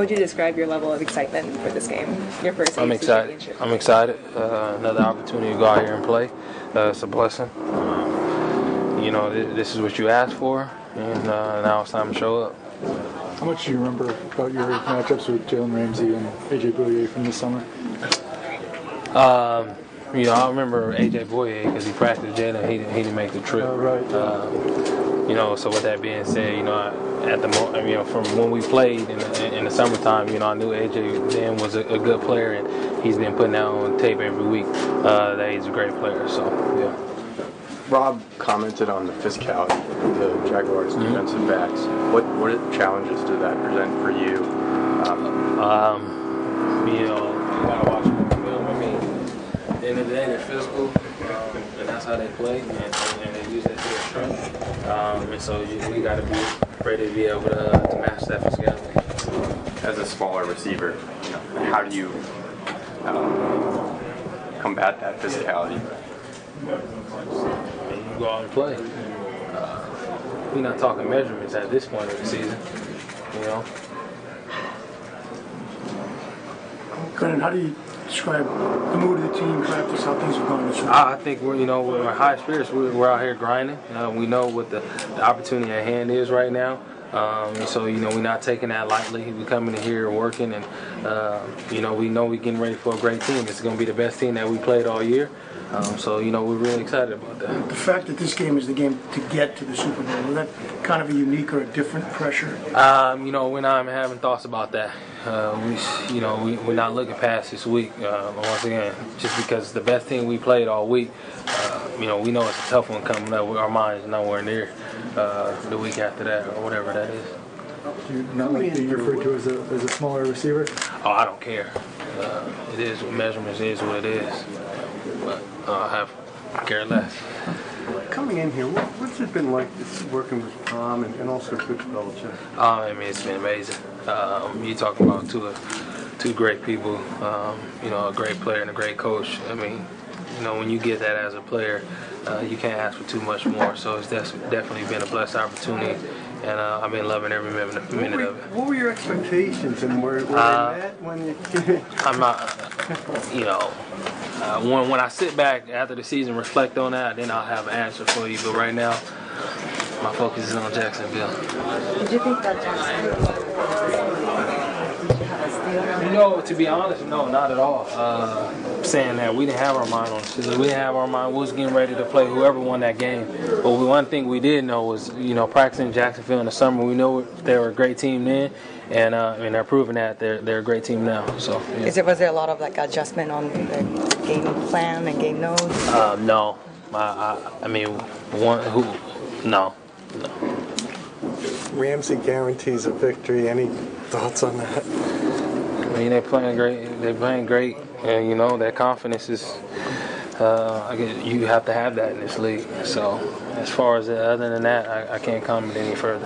How would you describe your level of excitement for this game, your first I'm excited. championship? I'm excited. Uh, another opportunity to go out here and play. Uh, it's a blessing. Um, you know, th- this is what you asked for, and uh, now it's time to show up. How much do you remember about your matchups with Jalen Ramsey and AJ Bouye from this summer? Um, you know, I remember AJ Bouye because he practiced Jalen. He didn't, he didn't make the trip. Oh, right. Um, you know, so with that being said, you know, I, at the mo- you know, from when we played in the, in the summertime, you know, I knew AJ then was a, a good player, and he's been putting out on tape every week uh, that he's a great player. So, yeah. Rob commented on the physicality of the Jaguars' defensive backs. What what challenges did that present for you? Um, Um, you know, you gotta watch them film. I mean, at the end of the day, they're physical, how they play, and, and they use that to their strength. Um, and so you, we gotta be ready to be able to, to match that physicality. as a smaller receiver, you know, how do you um, combat that physicality? You go out and play. Uh, we're not talking measurements at this point of the season, you know. Brennan, how do you describe the mood of the team, practice, how things are going this week? I think we're, you know, we're high spirits. We're, we're out here grinding. Uh, we know what the, the opportunity at hand is right now. Um, so, you know, we're not taking that lightly. We're coming in here working, and, uh, you know, we know we're getting ready for a great team. It's going to be the best team that we played all year. Um, so, you know, we're really excited about that. The fact that this game is the game to get to the Super Bowl, is that kind of a unique or a different pressure? Um, you know, we're not having thoughts about that. Uh, we, you know, we, we're not looking past this week. Uh, once again, just because it's the best team we played all week, you know, we know it's a tough one coming up. Our mind is nowhere near uh, the week after that or whatever that is. Do you not like being referred to as a, as a smaller receiver? Oh, I don't care. Uh, it is what measurements is what it is. But uh, I have care less. Coming in here, what, what's it been like working with Tom and, and also Coach Belichick? Oh, I mean, it's been amazing. Um, you talking about two two great people, um, you know, a great player and a great coach. I mean, you know, when you get that as a player, uh, you can't ask for too much more. So it's des- definitely been a blessed opportunity, and uh, I've been loving every minute, minute were, of it. what were your expectations and where were Uh, they met when you? I'm not, you know, uh, when when I sit back after the season, reflect on that, then I'll have an answer for you. But right now, my focus is on Jacksonville. Did you think that Jackson did you have a steal? You know, to be honest, no, not at all. Uh, saying that we didn't have our mind on it. We didn't have our mind. We was getting ready to play whoever won that game. But we, one thing we did know was, you know, practicing Jacksonville in the summer. We know they were a great team then, and uh, and they're proving that they're they're a great team now. So yeah. Is it was there a lot of like adjustment on the game plan and game notes? um, no, I, I I mean one who no. Ramsey guarantees a victory. Any thoughts on that? Mean, they're playing great. They're playing great, and you know that confidence is. Uh, I guess you have to have that in this league. So, as far as uh, other than that, I, I can't comment any further.